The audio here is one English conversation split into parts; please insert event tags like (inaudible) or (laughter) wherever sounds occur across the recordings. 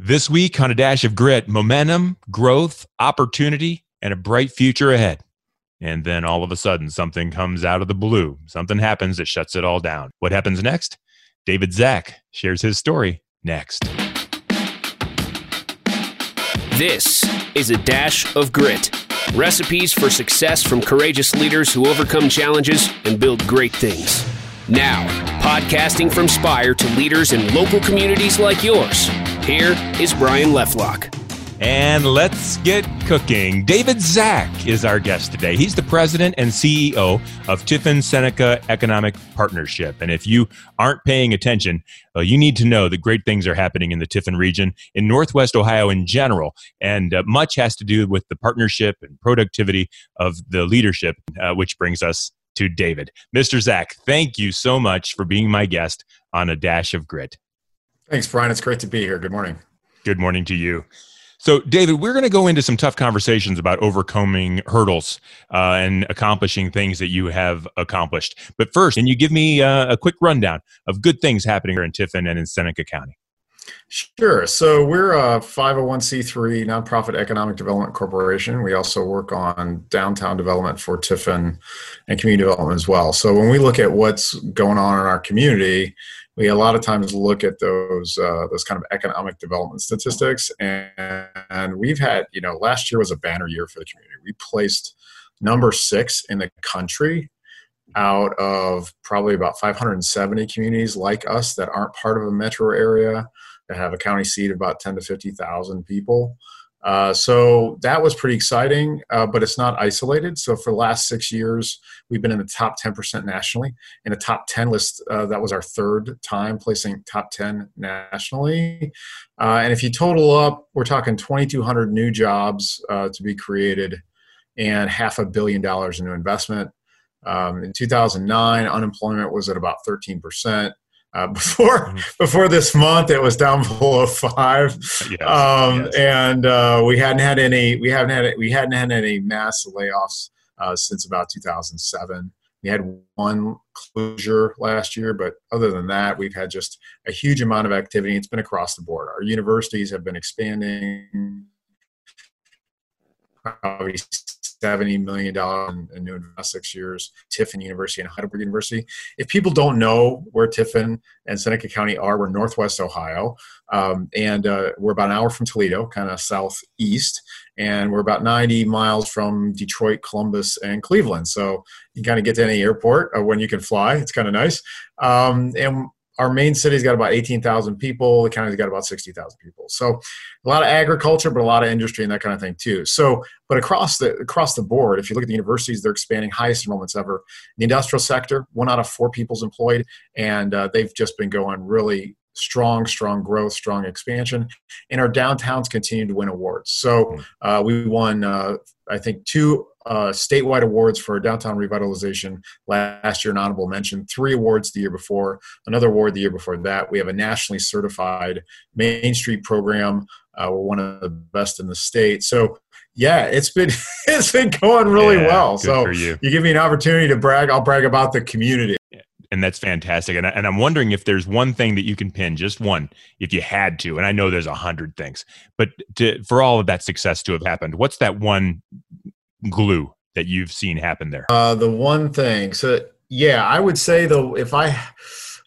This week on A Dash of Grit, momentum, growth, opportunity, and a bright future ahead. And then all of a sudden, something comes out of the blue. Something happens that shuts it all down. What happens next? David Zak shares his story next. This is A Dash of Grit recipes for success from courageous leaders who overcome challenges and build great things. Now, podcasting from Spire to leaders in local communities like yours. Here is Bryan Leftlock. And let's get cooking. David Zak is our guest today. He's the president and CEO of Tiffin Seneca Economic Partnership. And if you aren't paying attention, uh, you need to know that great things are happening in the Tiffin region, in Northwest Ohio in general. And uh, much has to do with the partnership and productivity of the leadership, uh, which brings us to David. Mr. Zak, thank you so much for being my guest on A Dash of Grit. Thanks, Bryan. It's great to be here. Good morning. Good morning to you. So, David, we're going to go into some tough conversations about overcoming hurdles uh, and accomplishing things that you have accomplished. But first, can you give me uh, a quick rundown of good things happening here in Tiffin and in Seneca County? Sure. So we're a 501c3 nonprofit economic development corporation. We also work on downtown development for Tiffin and community development as well. So when we look at what's going on in our community, we a lot of times look at those uh, those kind of economic development statistics, and, and we've had you know last year was a banner year for the community. We placed number six in the country out of probably about 570 communities like us that aren't part of a metro area that have a county seat of about 10 to 50,000 people. Uh, so that was pretty exciting, uh, but it's not isolated. So for the last six years, we've been in the top 10% nationally. In the top 10 list, uh, that was our third time placing top 10 nationally. Uh, and if you total up, we're talking 2,200 new jobs uh, to be created and half a billion dollars in new investment. Um, in 2009, unemployment was at about 13%. Uh, (laughs) before mm-hmm. before this month, it was down (laughs) below five, yes, um, yes. and uh, we hadn't had any we haven't had we hadn't had any mass layoffs uh, since about 2007. We had one closure last year, but other than that, we've had just a huge amount of activity. It's been across the board. Our universities have been expanding. Probably $70 million in, in new investment six years, Tiffin University and Heidelberg University. If people don't know where Tiffin and Seneca County are, we're Northwest Ohio. Um, and uh, we're about an hour from Toledo, kind of southeast. And we're about 90 miles from Detroit, Columbus, and Cleveland. So you kind of get to any airport uh, when you can fly. It's kind of nice. Um, and our main city's got about 18,000 people. The county's got about 60,000 people. So a lot of agriculture, but a lot of industry and that kind of thing too. So, but across the across the board, if you look at the universities, they're expanding highest enrollments ever. The industrial sector, one out of four people's employed, and uh, they've just been going really strong, strong growth, strong expansion. And our downtowns continue to win awards. So hmm. uh, we won, uh, I think, two uh, statewide awards for downtown revitalization last year, an honorable mention, three awards the year before, another award the year before that. We have a nationally certified Main Street program. Uh, we're one of the best in the state. So yeah, it's been (laughs) it's been going really yeah, well. So you. you give me an opportunity to brag, I'll brag about the community and that's fantastic. And, and I'm wondering if there's one thing that you can pin, just one, if you had to. And I know there's a hundred things, but to, for all of that success to have happened, what's that one glue that you've seen happen there? Uh, the one thing. So yeah, I would say though, if I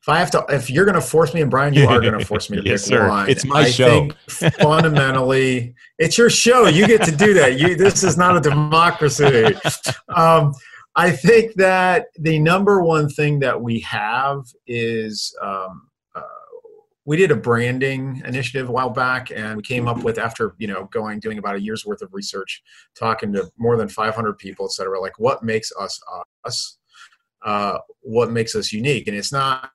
if I have to, if you're going to force me, and Bryan, you are going (laughs) to force me to yes, pick sir. one. It's my I show. fundamentally, (laughs) it's your show. You get to do that. You. This is not a democracy. (laughs) Um, I think that the number one thing that we have is um, uh, we did a branding initiative a while back, and we came up with after you know going doing about a year's worth of research, talking to more than 500 people, et cetera, like what makes us us, uh, what makes us unique, and it's not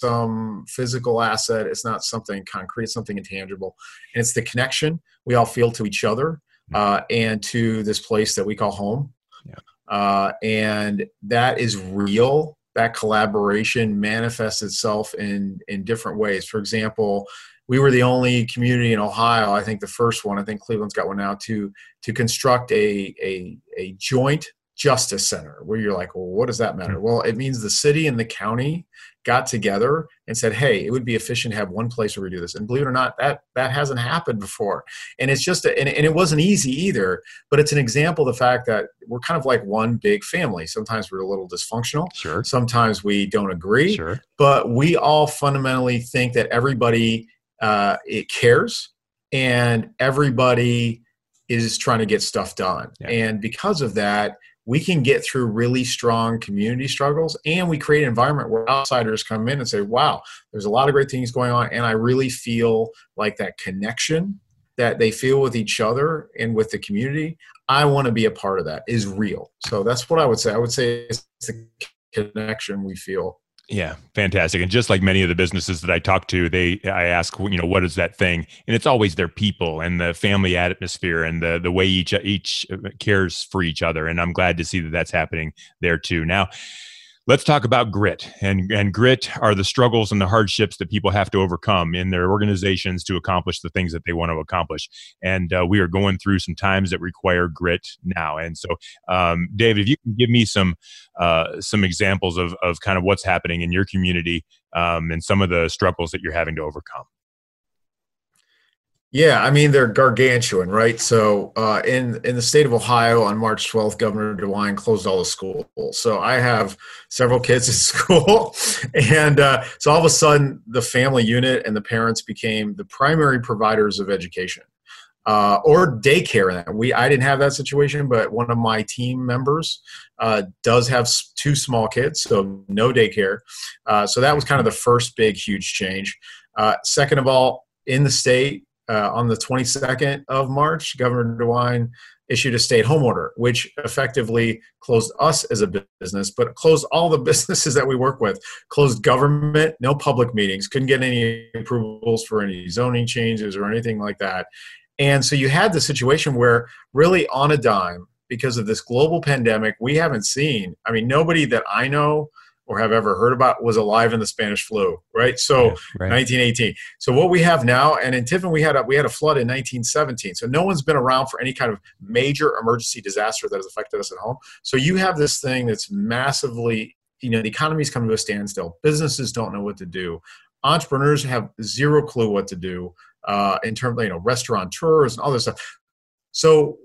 some physical asset, it's not something concrete, it's something intangible, and it's the connection we all feel to each other uh, and to this place that we call home. Yeah. Uh, and that is real. That collaboration manifests itself in in different ways. For example, we were the only community in Ohio, I think the first one, I think Cleveland's got one now, to to construct a a, a joint justice center where you're like well what does that matter? Mm-hmm. well it means the city and the county got together and said hey it would be efficient to have one place where we do this. And believe it or not that that hasn't happened before. And it's just a, and, and it wasn't easy either but it's an example of the fact that we're kind of like one big family. Sometimes we're a little dysfunctional. Sure. Sometimes we don't agree. Sure. But we all fundamentally think that everybody uh, it cares and everybody is trying to get stuff done. Yeah. and because of that we can get through really strong community struggles and we create an environment where outsiders come in and say wow there's a lot of great things going on and i really feel like that connection that they feel with each other and with the community i want to be a part of that is real. So that's what i would say. I would say it's the connection we feel yeah, fantastic. And just like many of the businesses that I talk to, they I ask, you know, what is that thing? And it's always their people and the family atmosphere and the the way each each uh, cares for each other. And I'm glad to see that that's happening there too. Now, Let's talk about grit. And, and grit are the struggles and the hardships that people have to overcome in their organizations to accomplish the things that they want to accomplish. And uh, we are going through some times that require grit now. And so, um, David, if you can give me some uh, some examples of, of kind of what's happening in your community um, and some of the struggles that you're having to overcome. Yeah, I mean they're gargantuan, right? So uh, in in the state of Ohio on March 12th, Governor DeWine closed all the schools. So I have several kids in (laughs) school, and uh, so all of a sudden the family unit and the parents became the primary providers of education uh, or daycare. We I didn't have that situation, but one of my team members uh, does have two small kids, so no daycare. Uh, so that was kind of the first big huge change. Uh, second of all, in the state uh, on the 22nd of March, Governor DeWine issued a stay-at-home order, which effectively closed us as a business, but closed all the (laughs) businesses that we work with. Closed government, no public meetings, couldn't get any approvals for any zoning changes or anything like that. And so you had the situation where, really on a dime, because of this global pandemic, we haven't seen. I mean, nobody that I know or have ever heard about was alive in the Spanish flu, right? So yeah, right. 1918. So what we have now, and in Tiffin we had a we had a flood in 1917. So no one's been around for any kind of major emergency disaster that has affected us at home. So you have this thing that's massively, you know, the economy's coming to a standstill. Businesses don't know what to do. Entrepreneurs have zero clue what to do uh, in terms of you know restaurateurs and all this stuff. So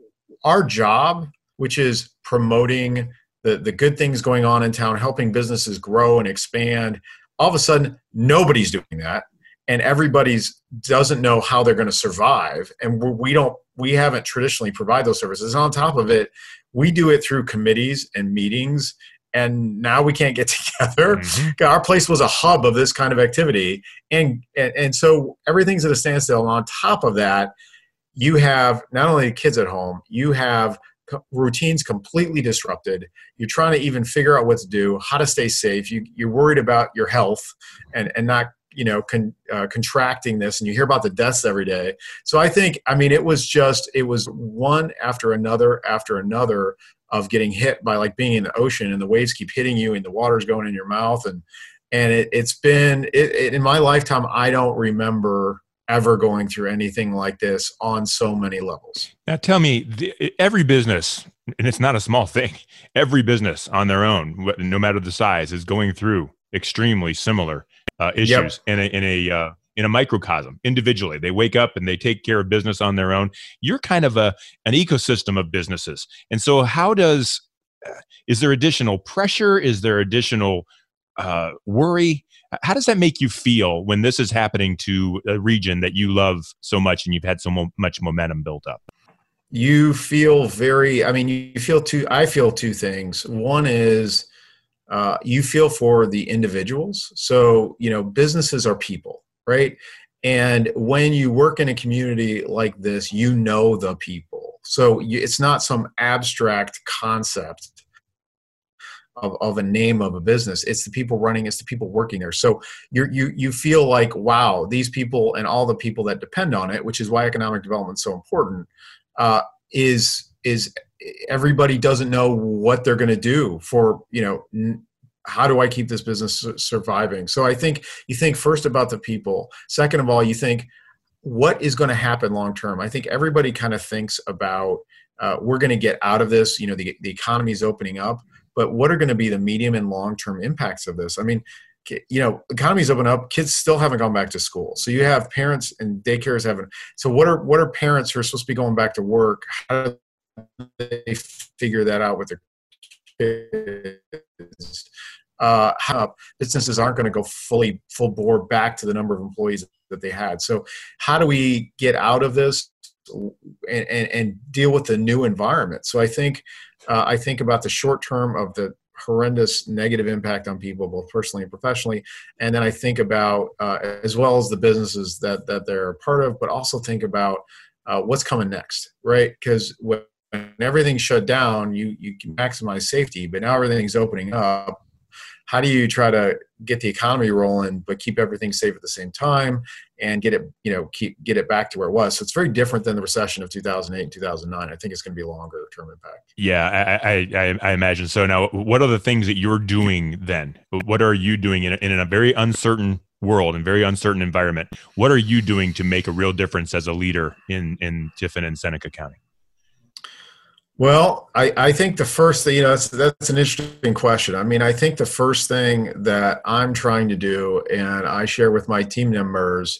our job, which is promoting the, the good things going on in town, helping businesses grow and expand. All of a sudden, nobody's doing that, and everybody's doesn't know how they're going to survive. And we don't, we haven't traditionally provide those services. And on top of it, we do it through committees and meetings and now we can't get (laughs) together. Mm-hmm. Our place was a hub of this kind of activity, and, and and so everything's at a standstill. And on top of that, you have not only kids at home, you have routines completely disrupted. You're trying to even figure out what to do, how to stay safe. You, you're worried about your health and, and not you know con, uh, contracting this and you hear about the deaths every day so i think i mean it was just it was one after another after another of getting hit by like being in the ocean and the waves keep hitting you and the water's going in your mouth and and it, has been it, it, in my lifetime i don't remember ever going through anything like this on so many levels. Now, tell me, every business, and it's not a small thing, (laughs) every business on their own, no matter the size, is going through extremely similar uh, issues yep. in a in a uh, in a microcosm individually. They wake up and they take care of business on their own. You're kind of a an ecosystem of businesses, and so how does uh, is there additional pressure? Is there additional uh, worry? How does that make you feel when this is happening to a region that you love so much and you've had so mo- much momentum built up? You feel very, I mean, you feel two, I feel two things. One is uh, you feel for the individuals. So, you know, businesses are people, right? And when you work in a community like this, you know the people. So it's not some abstract concept of, of a name of a business. It's the people running it's the people working there. So you you you feel like wow these people and all the people that depend on it which is why economic development is so important uh, is is everybody doesn't know what they're going to do for you know n- how do i keep this business surviving? So i think you think first about the people. Second of all you think what is going to happen long term? I think everybody kind of thinks about uh, we're going to get out of this. You know, the the economy is opening up, but what are going to be the medium and long term impacts of this? I mean, you know, economies open up, kids still haven't gone back to school. So you have parents and daycares haven't. So what are what are parents who are supposed to be going back to work? How do they figure that out with their kids? Uh, how businesses aren't going to go fully full bore back to the number of employees that they had. So how do we get out of this and, and, and deal with the new environment? So I think uh, I think about the short term of the horrendous negative impact on people, both personally and professionally. And then I think about, uh, as well as the businesses that that they're a part of, but also think about uh, what's coming next, right? Because when everything's shut down, you you can maximize safety, but now everything's opening up how do you try to get the economy rolling but keep everything safe at the same time and get it you know keep get it back to where it was? So it's very different than the recession of 2008 and 2009 i think it's going to be a longer term impact. Yeah I, I, I imagine. So now what are the things that you're doing then? What are you doing in a, in a very uncertain world and very uncertain environment? What are you doing to make a real difference as a leader in in tiffin and seneca county well, I, I think the first thing, you know, that's, that's an interesting question. I mean, I think the first thing that I'm trying to do, and I share with my team members,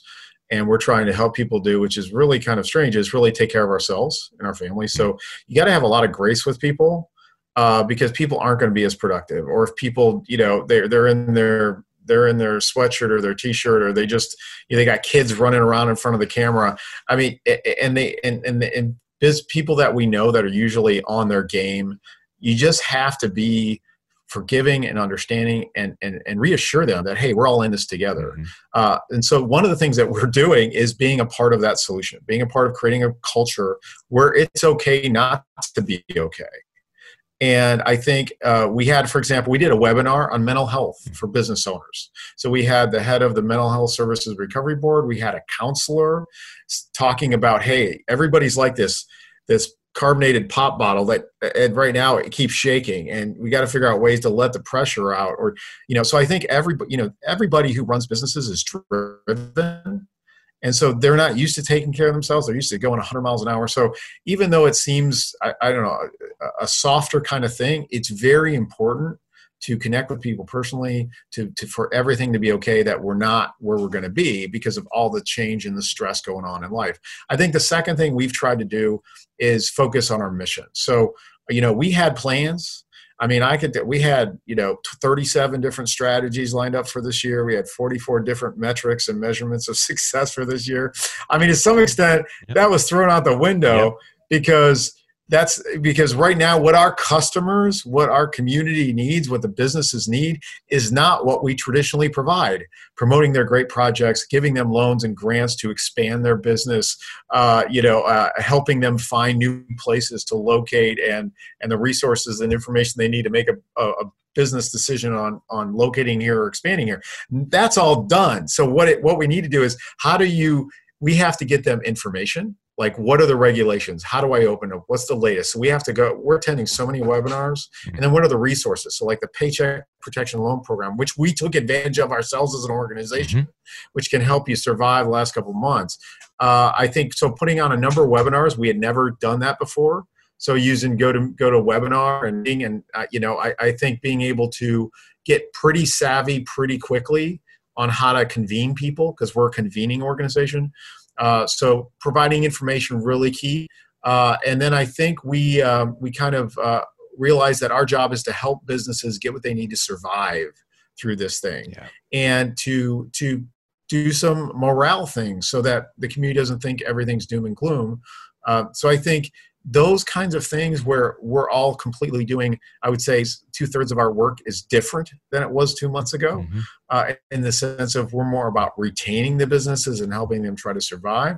and we're trying to help people do, which is really kind of strange, is really take care of ourselves and our family. So you got to have a lot of grace with people uh, because people aren't going to be as productive. Or if people, you know, they're, they're in their they're in their sweatshirt or their t-shirt or they just you know, they got kids running around in front of the camera i mean and they and and, and biz people that we know that are usually on their game. You just have to be forgiving and understanding and, and, and reassure them that hey we're all in this together. Mm-hmm. uh, and so one of the things that we're doing is being a part of that solution being a part of creating a culture where it's okay not to be okay and I think uh, we had, for example, we did a webinar on mental health mm-hmm. for business owners. So we had the head of the Mental Health Services Recovery Board. We had a counselor talking about, hey, everybody's like this, this carbonated pop bottle that and right now it keeps shaking and we got to figure out ways to let the pressure out or you know so i think everybody you know everybody who runs businesses is driven and so they're not used to taking care of themselves. They're used to going 100 miles an hour. So even though it seems i, I don't know a, a, softer kind of thing it's very important to connect with people personally to, to for everything to be okay that we're not where we're going to be because of all the change and the stress going on in life. I think the second thing we've tried to do is focus on our mission. So you know we had plans I mean, I could. We had you know 37 different strategies lined up for this year. We had 44 different metrics and measurements of (laughs) success for this year. I mean, to some extent, yep. that was thrown out the window yep. because that's because right now what our customers what our community needs what the businesses need is not what we traditionally provide. Promoting their great projects giving them loans and grants to expand their business uh, you know uh, helping them find new places to locate and and the resources and information they need to make a, a, a business decision on on locating here or expanding here. That's all done. So what it what we need to do is how do you we have to get them information like what are the regulations? How do i open up? What's the latest? So we have to go we're attending so many webinars. And then what are the resources? So like the paycheck protection loan program which we took advantage of ourselves as an organization mm-hmm. which can help you survive the last couple months. Uh, i think so putting on a number of webinars we had never done that before. So using go to go to webinar and being and uh, you know I, I think being able to get pretty savvy pretty quickly on how to convene people because we're a convening organization uh, so providing information really key. Uh, and then I think we um, we kind of uh, realize that our job is to help businesses get what they need to survive through this thing, yeah. and to to do some morale things so that the community doesn't think everything's doom and gloom. Uh, so I think those kinds of things where we're all completely doing i would say two-thirds of our work is different than it was two months ago mm-hmm. uh, in the sense of we're more about retaining the businesses and helping them try to survive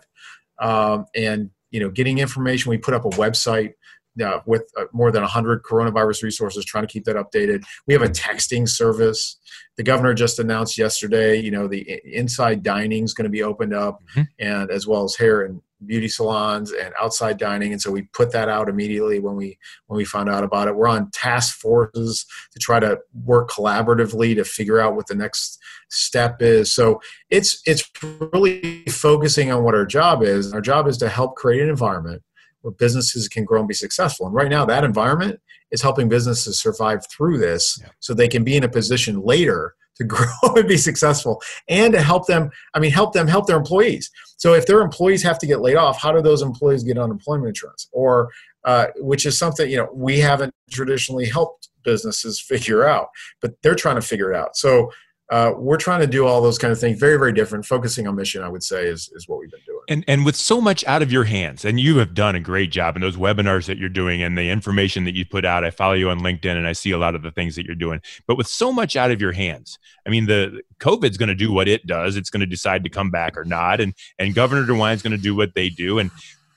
um, and you know getting information we put up a website uh, with uh, more than 100 coronavirus resources trying to keep that updated. We have a texting service. The governor just announced yesterday you know the inside dining is going to be opened up mm-hmm. and as well as hair and beauty salons and outside dining. And so we put that out immediately when we when we found out about it. We're on task forces to try to work collaboratively to figure out what the next step is. So it's it's really focusing on what our job is. Our job is to help create an environment where businesses can grow and be successful. And right now, that environment is helping businesses survive through this yeah. so they can be in a position later to (laughs) grow and be successful and to help them i mean help them help their employees so if their employees have to get laid off how do those employees get unemployment insurance or uh, which is something you know we haven't traditionally helped businesses figure out but they're trying to figure it out so uh, we're trying to do all those kind of things. Very very different. Focusing on mission i would say is, is what we've been doing. And and with so much out of your hands and you have done a great job in those webinars that you're doing and the information that you put out i follow you on linkedin and i see a lot of the things that you're doing. But with so much out of your hands i mean the covid's going to do what it does. It's going to decide to come back or not. And and governor dewine's going to do what they do. And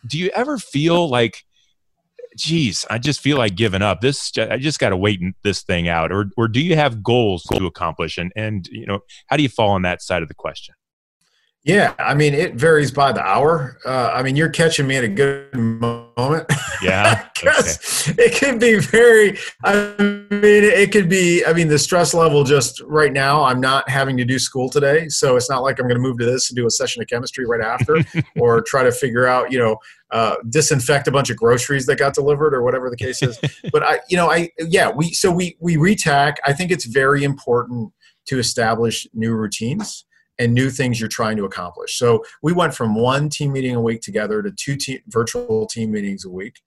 do you ever feel like geez, I just feel like giving up. This, I just got to wait this thing out. Or, or do you have goals to accomplish? And, and, you know, how do you fall on that side of the question? Yeah, I mean, it varies by the hour. Uh, I mean, you're catching me at a good moment. Yeah, (laughs) because okay. it can be very. I mean, it could be. I mean, the stress level just right now. I'm not having to do school today, so it's not like I'm going to move to this and do a session of chemistry right after, (laughs) or try to figure out, you know, uh, disinfect a bunch of groceries that got delivered or whatever the case is. (laughs) but I, you know, I yeah, we so we we retack. I think it's very important to establish new routines and new things you're trying to accomplish. So we went from one team meeting a week together to two virtual team meetings a week.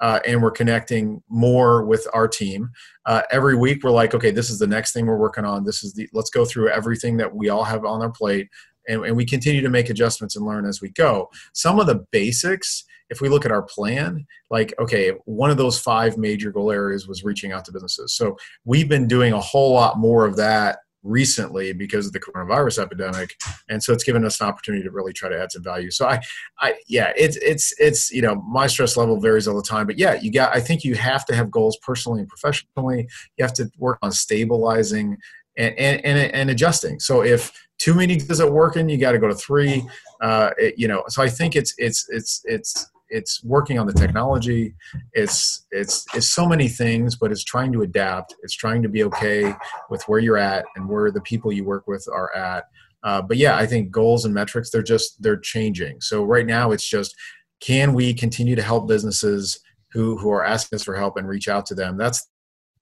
Uh, and we're connecting more with our team uh, every week. We're like, okay, this is the next thing we're working on. This is the let's go through everything that we all have on our plate, and, and we continue to make adjustments and learn as we go. Some of the basics, if we look at our plan, like okay, one of those five major goal areas was reaching out to businesses. So we've been doing a whole lot more of that recently because of the coronavirus epidemic. And so it's given us an opportunity to really try to add some value. So i i yeah it's it's it's you know my stress level varies all the time. But yeah you got i think you have to have goals personally and professionally. You have to work on stabilizing and and, and, and adjusting. So if two meetings isn't working you got to go to three. Uh, it, you know so i think it's it's it's it's it's working on the technology it's it's it's so many things but it's trying to adapt it's trying to be okay with where you're at and where the people you work with are at uh, but yeah i think goals and metrics they're just they're changing so right now it's just can we continue to help businesses who who are asking us for help and reach out to them that's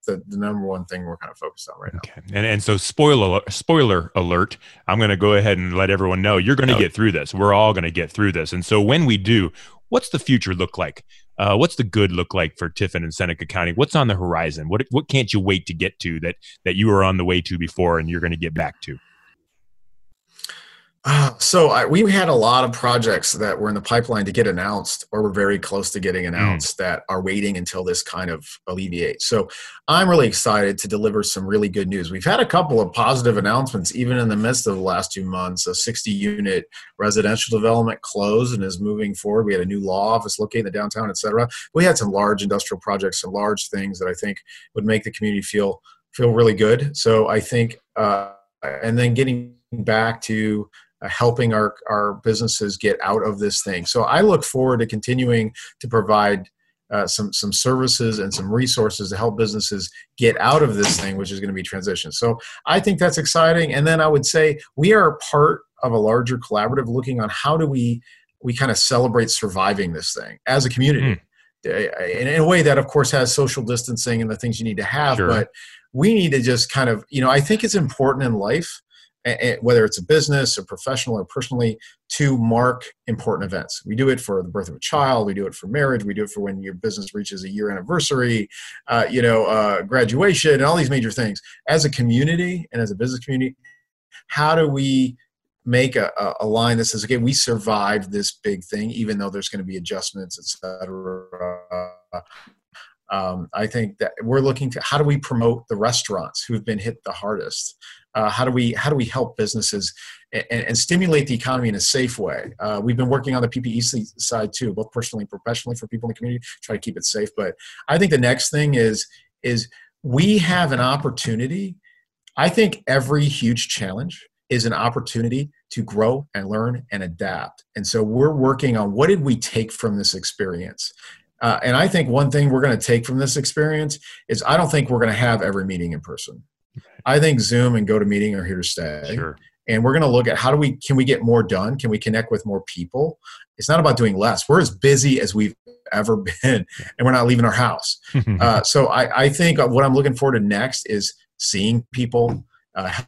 the, the number one thing we're kind of focused on right now. Okay. And and so spoiler spoiler alert, I'm going to go ahead and let everyone know you're going to get through this. We're all going to get through this. And so when we do, what's the future look like? Uh, what's the good look like for Tiffin and Seneca County? What's on the horizon? What what can't you wait to get to that that you were on the way to before and you're going to get back to? Uh, so I, we had a lot of projects that were in the pipeline to get announced or were very close to getting hmm. announced mm. that are waiting until this kind of alleviates. So I'm really excited to deliver some really good news. We've had a couple of positive announcements even in the midst of the last two months. A 60 unit residential development closed and is moving forward. We had a new law office located in the downtown, et cetera. We had some large industrial projects, some large things that I think would make the community feel feel really good. So I think, uh, and then getting back to helping our, our businesses get out of this thing. So I look forward to continuing to provide uh, some some services and some resources to help businesses get out of this thing, which is going to be transition. So I think that's exciting. And then I would say we are part of a larger collaborative looking on how do we we kind of celebrate surviving this thing as a community. Mm. In, in a way that of course has social distancing and the things you need to have sure. but we need to just kind of you know i think it's important in life whether it's a business or professional or personally, to mark important events. We do it for the birth of a child, we do it for marriage, we do it for when your business reaches a year anniversary, uh, you know, uh, graduation, and all these major things. As a community and as a business community, how do we make a, a line that says, okay, we survived this big thing, even though there's going to be adjustments, et cetera. Um, I think that we're looking to how do we promote the restaurants who've been hit the hardest? Uh, how do we how do we help businesses and, and stimulate the economy in a safe way? Uh, we've been working on the PPE side too, both personally and professionally for people in the community, try to keep it safe. But I think the next thing is is we have an opportunity. I think every huge challenge is an opportunity to grow and learn and adapt. And so we're working on what did we take from this experience? Uh, and I think one thing we're going to take from this experience is I don't think we're going to have every meeting in person. I think Zoom and GoToMeeting are here to stay. Sure. and we're going to look at how do we can we get more done? Can we connect with more people? It's not about doing less. We're as busy as we've ever (laughs) been, and we're not leaving our house. (laughs) uh, so I, I think what I'm looking forward to next is seeing people, uh,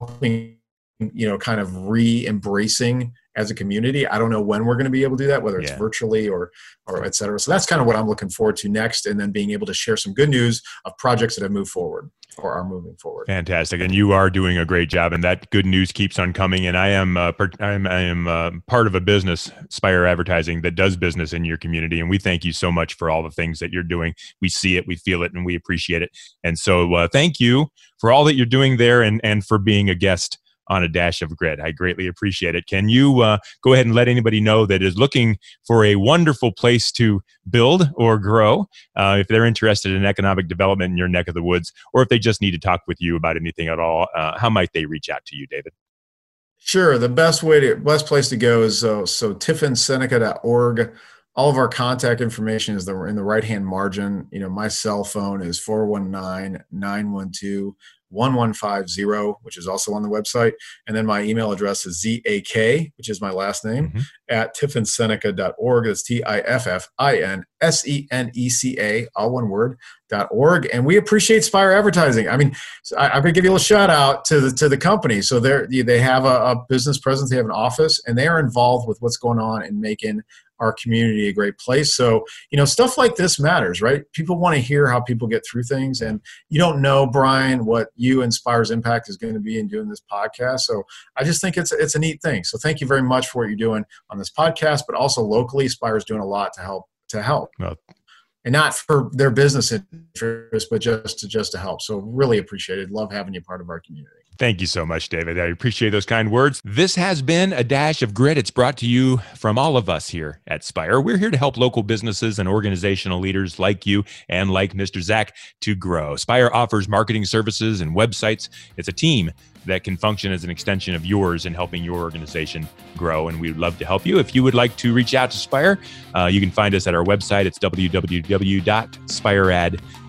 helping, you know, kind of re-embracing as a community. I don't know when we're going to be able to do that, whether it's yeah. virtually or or et cetera. So that's kind of what I'm looking forward to next, and then being able to share some good news of projects that have moved forward or are moving forward. Fantastic, and you are doing a great job, and that good news keeps on coming. And I am uh, I am, I am uh, part of a business, Spire Advertising, that does business in your community, and we thank you so much for all the things that you're doing. We see it, we feel it, and we appreciate it. And so, uh, thank you for all that you're doing there, and and for being a guest on a dash of grit. I greatly appreciate it. Can you uh, go ahead and let anybody know that is looking for a wonderful place to build or grow, uh, if they're interested in economic development in your neck of the woods, or if they just need to talk with you about anything at all, uh, how might they reach out to you, David? Sure. The best way to best place to go is uh, so tiffinseneca.org. All of our contact information is the, in the right hand margin. You know, my cell phone is 419 912 1150, which is also on the website. And then my email address is ZAK, which is my last name, mm-hmm. at tiffinseneca.org. That's T I F F I N S E N E C A, all one word, dot org. And we appreciate Spire Advertising. I mean, I, am going to give you a little shout out to the, to the company. So they they have a, a business presence, they have an office, and they are involved with what's going on in making our community a great place. So, you know, stuff like this matters, right? People want to hear how people get through things. And you don't know, Bryan, what you inspires impact is going to be in doing this podcast. So I just think it's it's a neat thing. So thank you very much for what you're doing on this podcast, but also locally, Spire's doing a lot to help to help. And not for their business interest, but just to just to help. So really appreciate it. Love having you part of our community. Thank you so much, David. I appreciate those kind words. This has been a dash of grit. It's brought to you from all of us here at Spire. We're here to help local businesses and organizational leaders like you and like Mr. Zak to grow. Spire offers marketing services and websites. It's a team that can function as an extension of yours in helping your organization grow. And we would love to help you. If you would like to reach out to Spire, uh, you can find us at our website. It's www.spiread.com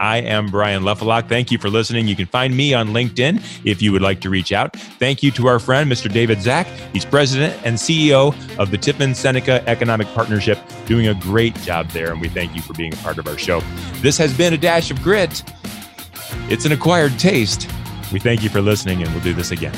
I am Bryan Leffelock. Thank you for listening. You can find me on LinkedIn if you would like to reach out. Thank you to our friend, Mr. David Zak. He's president and CEO of the Tiffin Seneca Economic Partnership, doing a great job there. And we thank you for being a part of our show. This has been a dash of grit. It's an acquired taste. We thank you for listening, and we'll do this again.